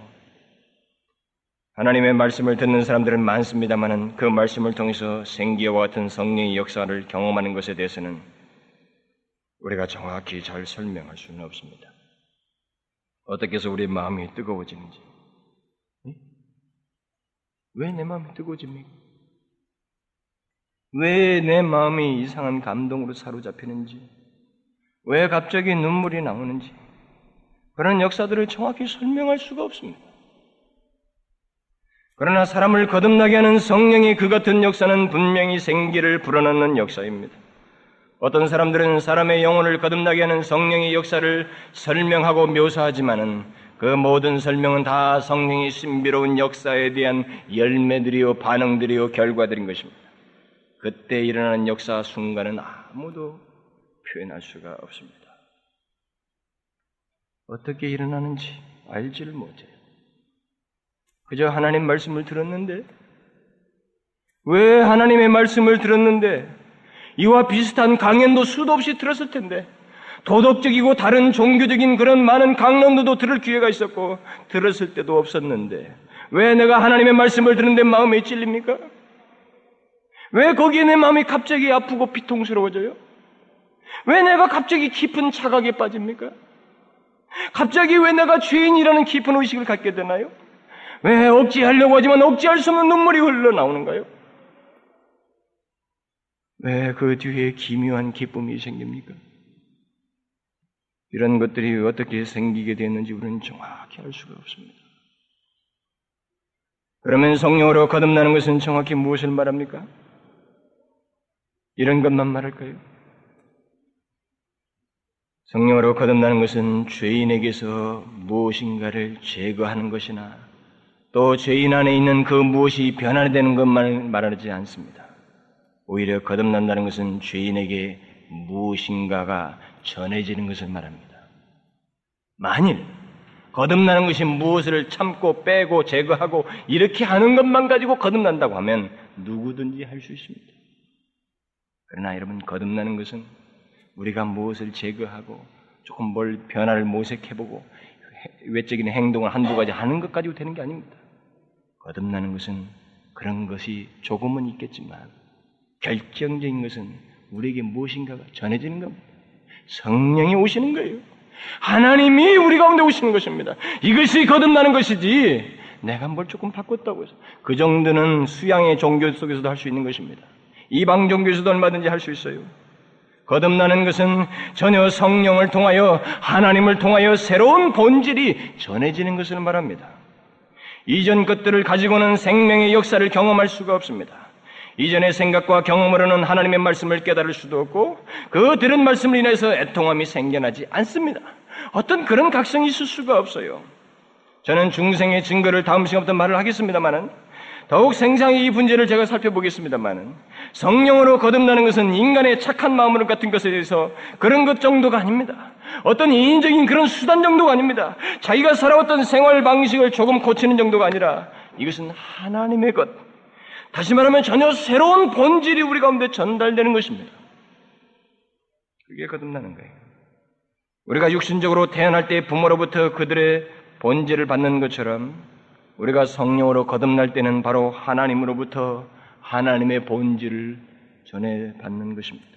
하나님의 말씀을 듣는 사람들은 많습니다만은 그 말씀을 통해서 생기와 같은 성령의 역사를 경험하는 것에 대해서는 우리가 정확히 잘 설명할 수는 없습니다. 어떻게 해서 우리의 마음이 뜨거워지는지. 왜 내 마음이 뜨거워집니까? 왜 내 마음이 이상한 감동으로 사로잡히는지, 왜 갑자기 눈물이 나오는지, 그런 역사들을 정확히 설명할 수가 없습니다. 그러나 사람을 거듭나게 하는 성령의 그 같은 역사는 분명히 생기를 불어넣는 역사입니다. 어떤 사람들은 사람의 영혼을 거듭나게 하는 성령의 역사를 설명하고 묘사하지만은 그 모든 설명은 다 성령의 신비로운 역사에 대한 열매들이요, 반응들이요, 결과들인 것입니다. 그때 일어나는 역사 순간은 아무도 표현할 수가 없습니다. 어떻게 일어나는지 알지를 못해요. 그저 하나님 말씀을 들었는데, 왜 하나님의 말씀을 들었는데, 이와 비슷한 강연도 수도 없이 들었을 텐데, 도덕적이고 다른 종교적인 그런 많은 강론도도 들을 기회가 있었고 들었을 때도 없었는데 왜 내가 하나님의 말씀을 듣는데 마음이 찔립니까? 왜 거기에 내 마음이 갑자기 아프고 비통스러워져요? 왜 내가 갑자기 깊은 자각에 빠집니까? 갑자기 왜 내가 죄인이라는 깊은 의식을 갖게 되나요? 왜 억지하려고 하지만 억지할 수 없는 눈물이 흘러나오는가요? 왜 그 뒤에 기묘한 기쁨이 생깁니까? 이런 것들이 어떻게 생기게 됐는지 우리는 정확히 알 수가 없습니다. 그러면 성령으로 거듭나는 것은 정확히 무엇을 말합니까? 이런 것만 말할까요? 성령으로 거듭나는 것은 죄인에게서 무엇인가를 제거하는 것이나 또 죄인 안에 있는 그 무엇이 변화되는 것만 말하지 않습니다. 오히려 거듭난다는 것은 죄인에게 무엇인가가 전해지는 것을 말합니다. 만일 거듭나는 것이 무엇을 참고 빼고 제거하고 이렇게 하는 것만 가지고 거듭난다고 하면 누구든지 할 수 있습니다. 그러나 여러분 거듭나는 것은 우리가 무엇을 제거하고 조금 뭘 변화를 모색해보고 외적인 행동을 한두 가지 하는 것 가지고 되는 게 아닙니다. 거듭나는 것은 그런 것이 조금은 있겠지만 결정적인 것은 우리에게 무엇인가가 전해지는 겁니다. 성령이 오시는 거예요. 하나님이 우리 가운데 오시는 것입니다. 이것이 거듭나는 것이지 내가 뭘 조금 바꿨다고 해서 그 정도는 수양의 종교 속에서도 할 수 있는 것입니다. 이방 종교에서도 얼마든지 할 수 있어요. 거듭나는 것은 전혀 성령을 통하여 하나님을 통하여 새로운 본질이 전해지는 것을 말합니다. 이전 것들을 가지고는 생명의 역사를 경험할 수가 없습니다. 이전의 생각과 경험으로는 하나님의 말씀을 깨달을 수도 없고 그 들은 말씀을 인해서 애통함이 생겨나지 않습니다. 어떤 그런 각성이 있을 수가 없어요. 저는 중생의 증거를 다음 시간부터 말을 하겠습니다만은 더욱 생생히 이 문제를 제가 살펴보겠습니다만은 성령으로 거듭나는 것은 인간의 착한 마음으로 같은 것에 대해서 그런 것 정도가 아닙니다. 어떤 인적인 그런 수단 정도가 아닙니다. 자기가 살아왔던 생활 방식을 조금 고치는 정도가 아니라 이것은 하나님의 것. 다시 말하면 전혀 새로운 본질이 우리 가운데 전달되는 것입니다. 그게 거듭나는 거예요. 우리가 육신적으로 태어날 때 부모로부터 그들의 본질을 받는 것처럼 우리가 성령으로 거듭날 때는 바로 하나님으로부터 하나님의 본질을 전해 받는 것입니다.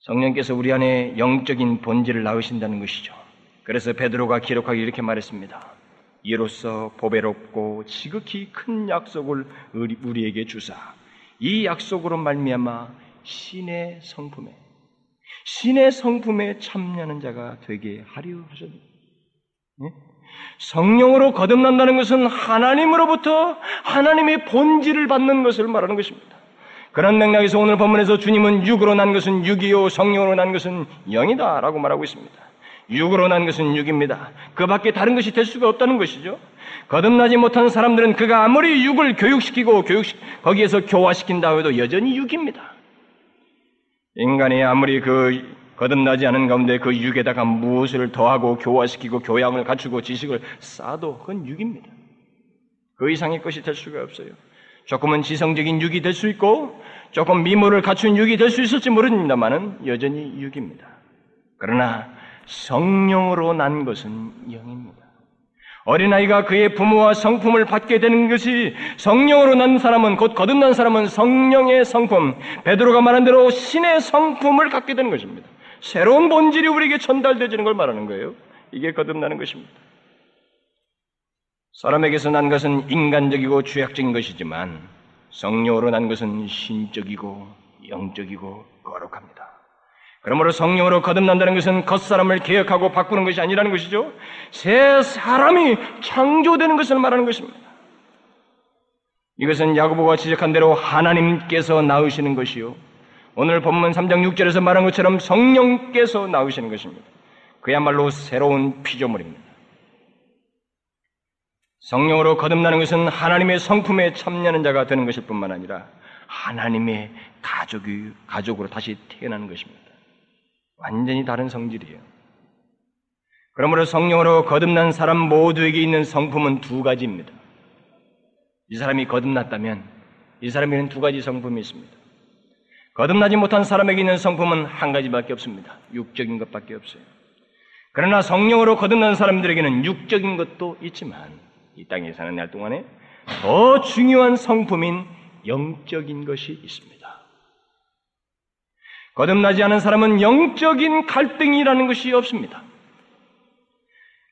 성령께서 우리 안에 영적인 본질을 낳으신다는 것이죠. 그래서 베드로가 기록하기 이렇게 말했습니다. 이로써 보배롭고 지극히 큰 약속을 우리에게 주사 이 약속으로 말미암아 신의 성품에 신의 성품에 참여하는 자가 되게 하려 하셨습니다. 네? 성령으로 거듭난다는 것은 하나님으로부터 하나님의 본질을 받는 것을 말하는 것입니다. 그런 맥락에서 오늘 본문에서 주님은 육으로 난 것은 육이요 성령으로 난 것은 영이다라고 말하고 있습니다. 육으로 난 것은 육입니다. 그 밖에 다른 것이 될 수가 없다는 것이죠. 거듭나지 못한 사람들은 그가 아무리 육을 교육시키고 교육 거기에서 교화시킨다 해도 여전히 육입니다. 인간이 아무리 그 거듭나지 않은 가운데 그 육에다가 무엇을 더하고 교화시키고 교양을 갖추고 지식을 쌓아도 그건 육입니다. 그 이상의 것이 될 수가 없어요. 조금은 지성적인 육이 될 수 있고 조금 미모를 갖춘 육이 될 수 있을지 모릅니다만은 여전히 육입니다. 그러나 성령으로 난 것은 영입니다. 어린아이가 그의 부모와 성품을 받게 되는 것이 성령으로 난 사람은 곧 거듭난 사람은 성령의 성품, 베드로가 말한 대로 신의 성품을 갖게 되는 것입니다. 새로운 본질이 우리에게 전달되지는 걸 말하는 거예요. 이게 거듭나는 것입니다. 사람에게서 난 것은 인간적이고 죄악적인 것이지만 성령으로 난 것은 신적이고 영적이고 거룩합니다. 그러므로 성령으로 거듭난다는 것은 겉사람을 개혁하고 바꾸는 것이 아니라는 것이죠. 새 사람이 창조되는 것을 말하는 것입니다. 이것은 야고보가 지적한 대로 하나님께서 낳으시는 것이요. 오늘 본문 3장 6절에서 말한 것처럼 성령께서 나오시는 것입니다. 그야말로 새로운 피조물입니다. 성령으로 거듭나는 것은 하나님의 성품에 참여하는 자가 되는 것일 뿐만 아니라 하나님의 가족이, 가족으로 다시 태어나는 것입니다. 완전히 다른 성질이에요. 그러므로 성령으로 거듭난 사람 모두에게 있는 성품은 두 가지입니다. 이 사람이 거듭났다면 이 사람에게는 두 가지 성품이 있습니다. 거듭나지 못한 사람에게 있는 성품은 한 가지밖에 없습니다. 육적인 것밖에 없어요. 그러나 성령으로 거듭난 사람들에게는 육적인 것도 있지만 이 땅에 사는 날 동안에 더 중요한 성품인 영적인 것이 있습니다. 거듭나지 않은 사람은 영적인 갈등이라는 것이 없습니다.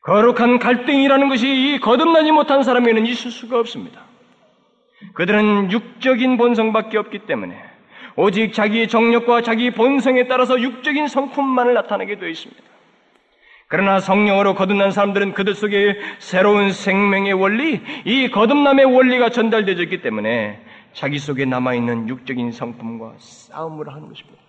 거룩한 갈등이라는 것이 이 거듭나지 못한 사람에게는 있을 수가 없습니다. 그들은 육적인 본성밖에 없기 때문에 오직 자기의 정력과 자기 본성에 따라서 육적인 성품만을 나타내게 되어 있습니다. 그러나 성령으로 거듭난 사람들은 그들 속에 새로운 생명의 원리, 이 거듭남의 원리가 전달되어졌기 때문에 자기 속에 남아있는 육적인 성품과 싸움을 하는 것입니다.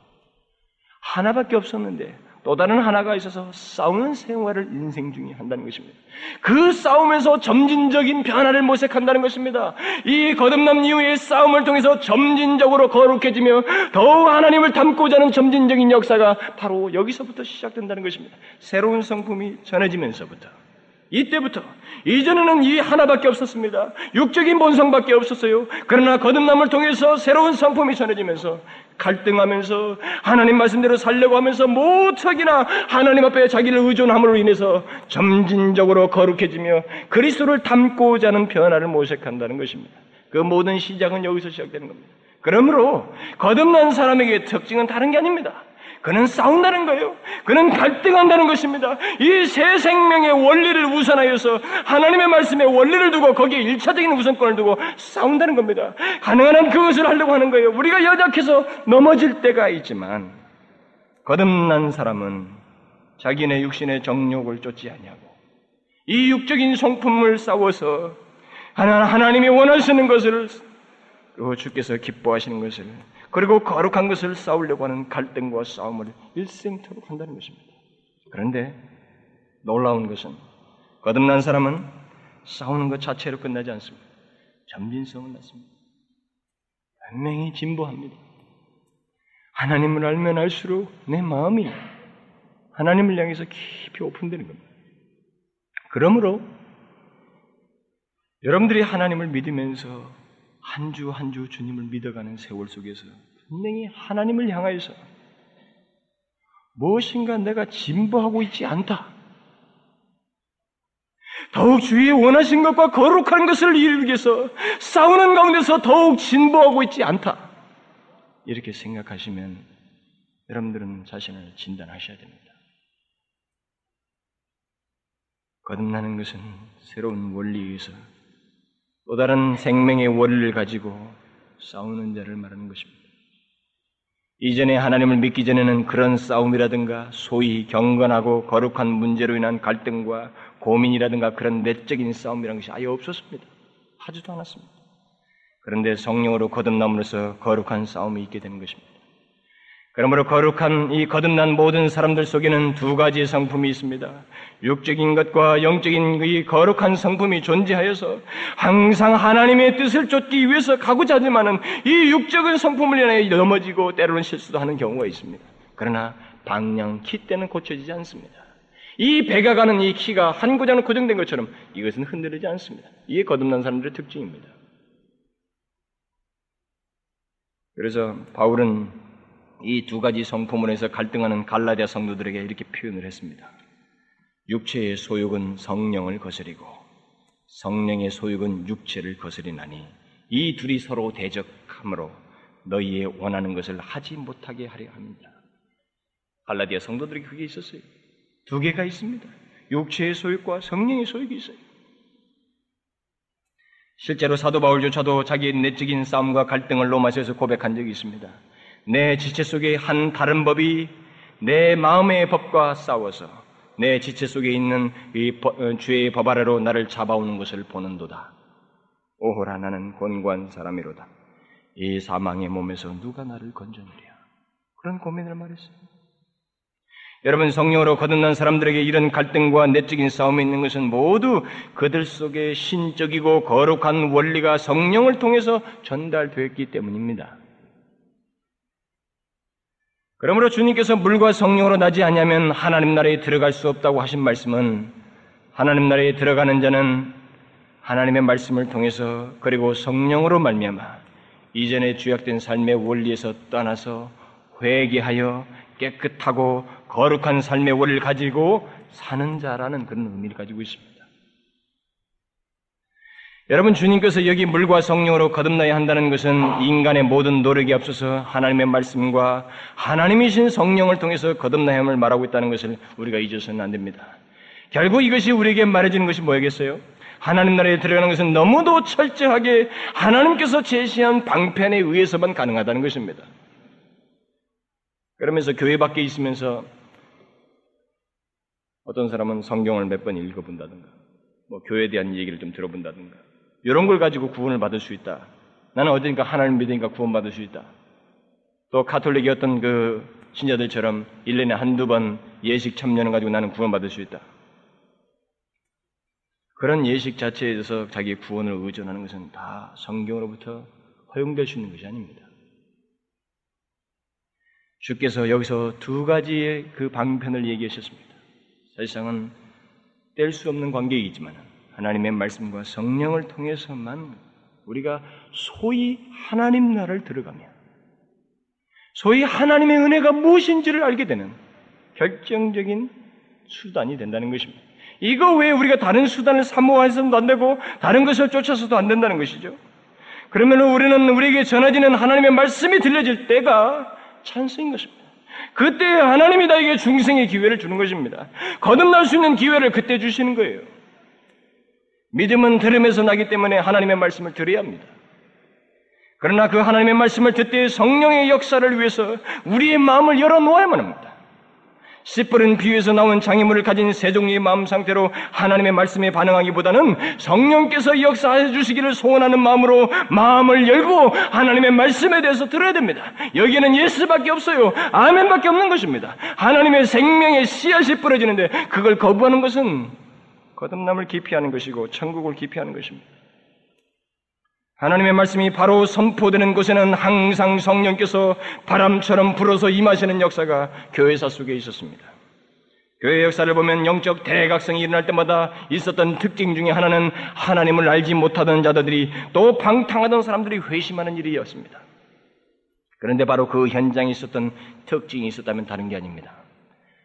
하나밖에 없었는데 또 다른 하나가 있어서 싸우는 생활을 인생 중에 한다는 것입니다. 그 싸움에서 점진적인 변화를 모색한다는 것입니다. 이 거듭남 이후의 싸움을 통해서 점진적으로 거룩해지며 더욱 하나님을 닮고자 하는 점진적인 역사가 바로 여기서부터 시작된다는 것입니다. 새로운 성품이 전해지면서부터. 이때부터 이전에는 이 하나밖에 없었습니다. 육적인 본성밖에 없었어요. 그러나 거듭남을 통해서 새로운 성품이 전해지면서 갈등하면서 하나님 말씀대로 살려고 하면서 모척이나 하나님 앞에 자기를 의존함으로 인해서 점진적으로 거룩해지며 그리스도를 닮고자 하는 변화를 모색한다는 것입니다. 그 모든 시작은 여기서 시작되는 겁니다. 그러므로 거듭난 사람에게 특징은 다른 게 아닙니다. 그는 싸운다는 거예요. 그는 갈등한다는 것입니다. 이 새 생명의 원리를 우선하여서 하나님의 말씀의 원리를 두고 거기에 일차적인 우선권을 두고 싸운다는 겁니다. 가능한 한 그것을 하려고 하는 거예요. 우리가 여작해서 넘어질 때가 있지만 거듭난 사람은 자기네 육신의 정욕을 쫓지 아니하고 이 육적인 성품을 싸워서 하나님이 원하시는 것을 주께서 기뻐하시는 것을 그리고 거룩한 것을 싸우려고 하는 갈등과 싸움을 일생토록 한다는 것입니다. 그런데 놀라운 것은 거듭난 사람은 싸우는 것 자체로 끝나지 않습니다. 점진성을 낳습니다. 분명히 진보합니다. 하나님을 알면 알수록 내 마음이 하나님을 향해서 깊이 오픈되는 겁니다. 그러므로 여러분들이 하나님을 믿으면서 한 주 한 주 주님을 믿어가는 세월 속에서 분명히 하나님을 향하여서 무엇인가 내가 진보하고 있지 않다. 더욱 주의 원하신 것과 거룩한 것을 이루기 위해서 싸우는 가운데서 더욱 진보하고 있지 않다. 이렇게 생각하시면 여러분들은 자신을 진단하셔야 됩니다. 거듭나는 것은 새로운 원리에 의해서 또 다른 생명의 원리를 가지고 싸우는 자를 말하는 것입니다. 이전에 하나님을 믿기 전에는 그런 싸움이라든가 소위 경건하고 거룩한 문제로 인한 갈등과 고민이라든가 그런 내적인 싸움이라는 것이 아예 없었습니다. 하지도 않았습니다. 그런데 성령으로 거듭남으로써 거룩한 싸움이 있게 되는 것입니다. 그러므로 거룩한 이 거듭난 모든 사람들 속에는 두 가지의 성품이 있습니다. 육적인 것과 영적인 이 거룩한 성품이 존재하여서 항상 하나님의 뜻을 쫓기 위해서 가고자 하지만은 이 육적인 성품을 인하여 넘어지고 때로는 실수도 하는 경우가 있습니다. 그러나 방향 키 때는 고쳐지지 않습니다. 이 배가 가는 이 키가 한 고장은 고정된 것처럼 이것은 흔들리지 않습니다. 이게 거듭난 사람들의 특징입니다. 그래서 바울은 이 두 가지 성품을해서 갈등하는 갈라디아 성도들에게 이렇게 표현을 했습니다. 육체의 소욕은 성령을 거스리고 성령의 소욕은 육체를 거스리나니 이 둘이 서로 대적함으로 너희의 원하는 것을 하지 못하게 하려 합니다. 갈라디아 성도들에게 그게 있었어요. 두 개가 있습니다. 육체의 소욕과 성령의 소욕이 있어요. 실제로 사도 바울조차도 자기의 내적인 싸움과 갈등을 로마서에서 고백한 적이 있습니다. 내 지체 속에 한 다른 법이 내 마음의 법과 싸워서 내 지체 속에 있는 이 어, 죄의 법 아래로 나를 잡아오는 것을 보는도다. 오호라 나는 권고한 사람이로다. 이 사망의 몸에서 누가 나를 건져내랴. 그런 고민을 말했어요. 여러분 성령으로 거듭난 사람들에게 이런 갈등과 내적인 싸움이 있는 것은 모두 그들 속에 신적이고 거룩한 원리가 성령을 통해서 전달되었기 때문입니다. 그러므로 주님께서 물과 성령으로 나지 않냐면 하나님 나라에 들어갈 수 없다고 하신 말씀은 하나님 나라에 들어가는 자는 하나님의 말씀을 통해서 그리고 성령으로 말미암아 이전에 주약된 삶의 원리에서 떠나서 회개하여 깨끗하고 거룩한 삶의 원리를 가지고 사는 자라는 그런 의미를 가지고 있습니다. 여러분 주님께서 여기 물과 성령으로 거듭나야 한다는 것은 인간의 모든 노력이 앞서서 하나님의 말씀과 하나님이신 성령을 통해서 거듭나야 함을 말하고 있다는 것을 우리가 잊어서는 안 됩니다. 결국 이것이 우리에게 말해지는 것이 뭐겠어요? 하나님 나라에 들어가는 것은 너무도 철저하게 하나님께서 제시한 방편에 의해서만 가능하다는 것입니다. 그러면서 교회 밖에 있으면서 어떤 사람은 성경을 몇 번 읽어본다든가, 뭐 교회에 대한 얘기를 좀 들어본다든가, 이런 걸 가지고 구원을 받을 수 있다. 나는 어디니까 하나님 믿으니까 구원받을 수 있다. 또 카톨릭의 어떤 그 신자들처럼 1년에 한두 번 예식 참여를 가지고 나는 구원받을 수 있다. 그런 예식 자체에 대해서 자기의 구원을 의존하는 것은 다 성경으로부터 허용될 수 있는 것이 아닙니다. 주께서 여기서 두 가지의 그 방편을 얘기하셨습니다. 사실상은 뗄 수 없는 관계이지만 하나님의 말씀과 성령을 통해서만 우리가 소위 하나님 나라를 들어가며 소위 하나님의 은혜가 무엇인지를 알게 되는 결정적인 수단이 된다는 것입니다. 이거 왜 우리가 다른 수단을 사모해서도 안 되고 다른 것을 쫓아서도 안 된다는 것이죠. 그러면 우리는 우리에게 전해지는 하나님의 말씀이 들려질 때가 찬스인 것입니다. 그때 하나님이 나에게 중생의 기회를 주는 것입니다. 거듭날 수 있는 기회를 그때 주시는 거예요. 믿음은 들음에서 나기 때문에 하나님의 말씀을 들어야 합니다. 그러나 그 하나님의 말씀을 듣때 성령의 역사를 위해서 우리의 마음을 열어놓아야만 합니다. 씨뿌른 비유에서 나온 장애물을 가진 세종의 마음 상태로 하나님의 말씀에 반응하기보다는 성령께서 역사해 주시기를 소원하는 마음으로 마음을 열고 하나님의 말씀에 대해서 들어야 됩니다. 여기에는 예수밖에 없어요. 아멘밖에 없는 것입니다. 하나님의 생명의 씨앗이 뿌려지는데 그걸 거부하는 것은 거듭남을 기피하는 것이고 천국을 기피하는 것입니다. 하나님의 말씀이 바로 선포되는 곳에는 항상 성령께서 바람처럼 불어서 임하시는 역사가 교회사 속에 있었습니다. 교회 역사를 보면 영적 대각성이 일어날 때마다 있었던 특징 중에 하나는 하나님을 알지 못하던 자들이 또 방탕하던 사람들이 회심하는 일이었습니다. 그런데 바로 그 현장에 있었던 특징이 있었다면 다른 게 아닙니다.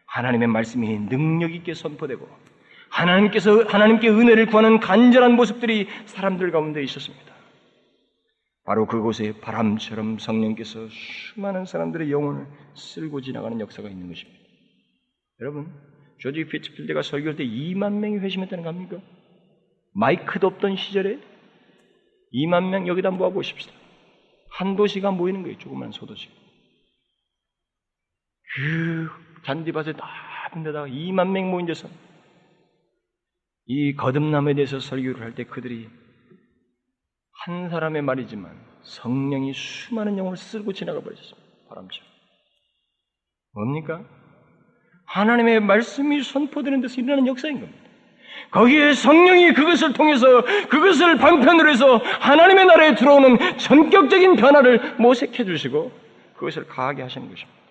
하나님의 말씀이 능력 있게 선포되고 하나님께서 하나님께 은혜를 구하는 간절한 모습들이 사람들 가운데 있었습니다. 바로 그곳에 바람처럼 성령께서 수많은 사람들의 영혼을 쓸고 지나가는 역사가 있는 것입니다. 여러분, 조지 피츠필드가 설교할 때 2만 명이 회심했다는 거 합니까? 마이크도 없던 시절에 2만 명 여기다 모아보십시다. 한 도시가 모이는 거예요. 조그만 소도시. 그 잔디밭에 넓은 데다가 2만 명 모인 데서 이 거듭남에 대해서 설교를 할 때 그들이 한 사람의 말이지만 성령이 수많은 영혼을 쓸고 지나가 버렸습니다. 바람처럼. 뭡니까? 하나님의 말씀이 선포되는 데서 일어나는 역사인 겁니다. 거기에 성령이 그것을 통해서 그것을 방편으로 해서 하나님의 나라에 들어오는 전격적인 변화를 모색해 주시고 그것을 가하게 하시는 것입니다.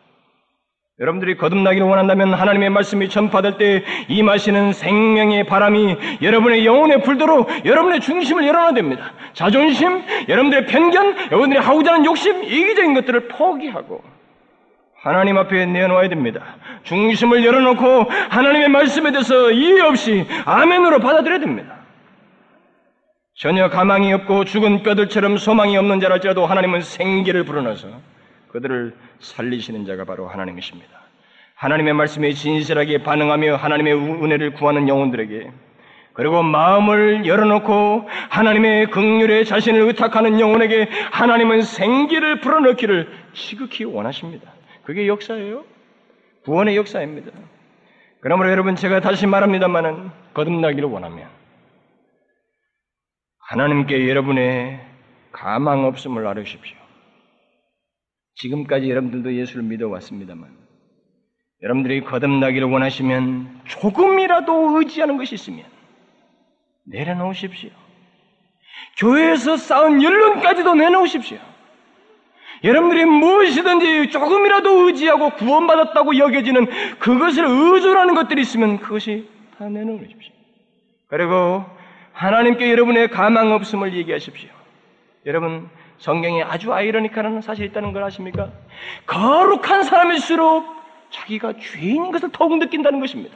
여러분들이 거듭나기를 원한다면 하나님의 말씀이 전파될 때 임하시는 생명의 바람이 여러분의 영혼에 불도록 여러분의 중심을 열어놔야 됩니다. 자존심, 여러분들의 편견, 여러분들이 하고자 하는 욕심, 이기적인 것들을 포기하고 하나님 앞에 내놓아야 됩니다. 중심을 열어놓고 하나님의 말씀에 대해서 이해 없이 아멘으로 받아들여야 됩니다. 전혀 가망이 없고 죽은 뼈들처럼 소망이 없는 자랄지라도 하나님은 생기를 불어넣어서 그들을 살리시는 자가 바로 하나님이십니다. 하나님의 말씀에 진실하게 반응하며 하나님의 은혜를 구하는 영혼들에게 그리고 마음을 열어놓고 하나님의 극률에 자신을 의탁하는 영혼에게 하나님은 생기를 불어넣기를 지극히 원하십니다. 그게 역사예요. 구원의 역사입니다. 그러므로 여러분 제가 다시 말합니다만은 거듭나기를 원하면 하나님께 여러분의 가망 없음을 알으십시오. 지금까지 여러분들도 예수를 믿어왔습니다만, 여러분들이 거듭나기를 원하시면 조금이라도 의지하는 것이 있으면 내려놓으십시오. 교회에서 쌓은 연론까지도 내놓으십시오. 여러분들이 무엇이든지 조금이라도 의지하고 구원받았다고 여겨지는 그것을 의존하는 것들이 있으면 그것이 다 내놓으십시오. 그리고 하나님께 여러분의 가망 없음을 얘기하십시오. 여러분, 성경에 아주 아이러니컬한 사실이 있다는 걸 아십니까? 거룩한 사람일수록 자기가 죄인인 것을 더욱 느낀다는 것입니다.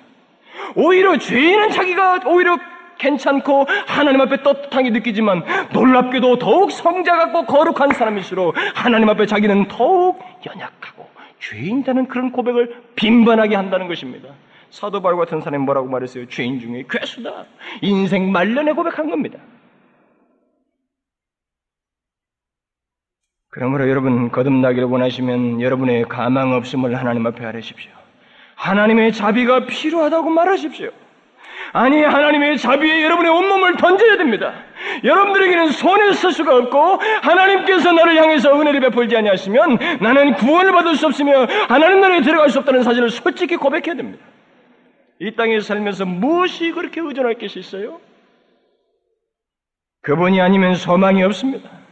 오히려 죄인은 자기가 오히려 괜찮고 하나님 앞에 떳떳하게 느끼지만 놀랍게도 더욱 성자 같고 거룩한 사람일수록 하나님 앞에 자기는 더욱 연약하고 죄인이라는 그런 고백을 빈번하게 한다는 것입니다. 사도 바울 같은 사람이 뭐라고 말했어요? 죄인 중에 괴수다. 인생 말년에 고백한 겁니다. 그러므로 여러분 거듭나기를 원하시면 여러분의 가망 없음을 하나님 앞에 아뢰십시오. 하나님의 자비가 필요하다고 말하십시오. 아니 하나님의 자비에 여러분의 온몸을 던져야 됩니다. 여러분들에게는 손에 쓸 수가 없고 하나님께서 나를 향해서 은혜를 베풀지 아니하시면 나는 구원을 받을 수 없으며 하나님 나라에 들어갈 수 없다는 사실을 솔직히 고백해야 됩니다. 이 땅에 살면서 무엇이 그렇게 의존할 것이 있어요? 그분이 아니면 소망이 없습니다.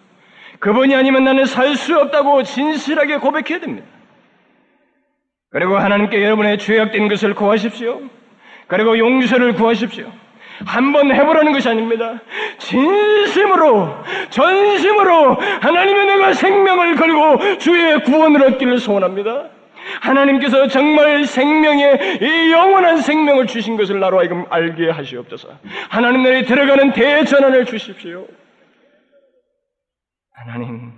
그분이 아니면 나는 살 수 없다고 진실하게 고백해야 됩니다. 그리고 하나님께 여러분의 죄악된 것을 구하십시오. 그리고 용서를 구하십시오. 한번 해보라는 것이 아닙니다. 진심으로, 전심으로 하나님의 내가 생명을 걸고 주의 구원을 얻기를 소원합니다. 하나님께서 정말 생명의 이 영원한 생명을 주신 것을 나로 하여금 알게 하시옵소서. 하나님 나라에 들어가는 대전환을 주십시오. 하나님,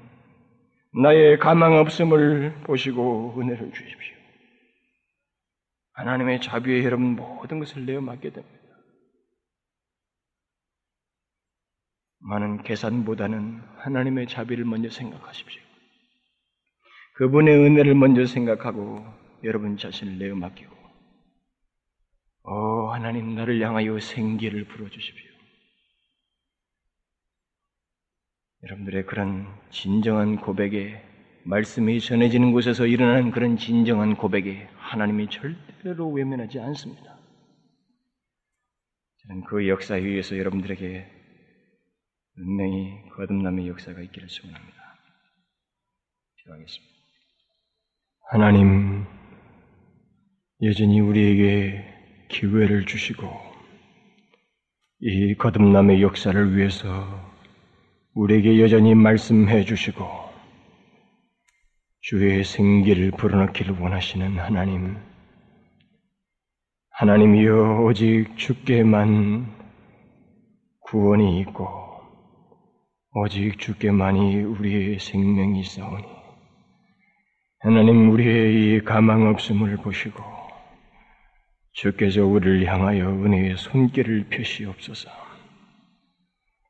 나의 가망 없음을 보시고 은혜를 주십시오. 하나님의 자비에 여러분 모든 것을 내어 맡게 됩니다. 많은 계산보다는 하나님의 자비를 먼저 생각하십시오. 그분의 은혜를 먼저 생각하고 여러분 자신을 내어 맡기고, 오 하나님 나를 향하여 생기를 불어주십시오. 여러분들의 그런 진정한 고백에 말씀이 전해지는 곳에서 일어나는 그런 진정한 고백에 하나님이 절대로 외면하지 않습니다. 저는 그 역사 위에서 여러분들에게 분명히 거듭남의 역사가 있기를 소원합니다. 기도하겠습니다. 하나님, 여전히 우리에게 기회를 주시고 이 거듭남의 역사를 위해서 우리에게 여전히 말씀해 주시고 주의 생기를 불어넣기를 원하시는 하나님, 하나님이여 오직 주께만 구원이 있고 오직 주께만이 우리의 생명이 있사오니 하나님 우리의 이 가망 없음을 보시고 주께서 우리를 향하여 은혜의 손길을 펴시옵소서.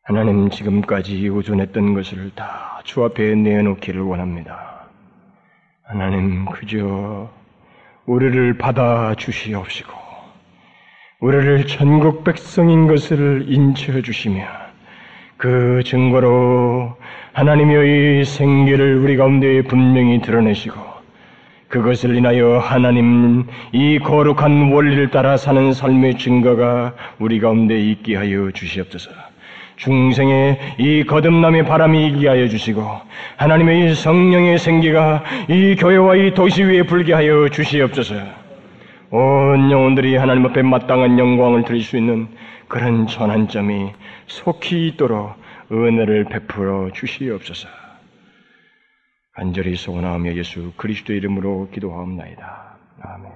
하나님 지금까지 의존했던 것을 다 주 앞에 내어놓기를 원합니다. 하나님 그저 우리를 받아 주시옵시고 우리를 전국 백성인 것을 인치해 주시며 그 증거로 하나님의 이 생기를 우리 가운데 분명히 드러내시고 그것을 인하여 하나님 이 거룩한 원리를 따라 사는 삶의 증거가 우리 가운데 있게 하여 주시옵소서. 중생의 이 거듭남의 바람이 있게 하여 주시고 하나님의 이 성령의 생기가 이 교회와 이 도시 위에 불게 하여 주시옵소서. 온 영혼들이 하나님 앞에 마땅한 영광을 드릴 수 있는 그런 전환점이 속히 있도록 은혜를 베풀어 주시옵소서. 간절히 소원하며 예수 그리스도 이름으로 기도하옵나이다. 아멘.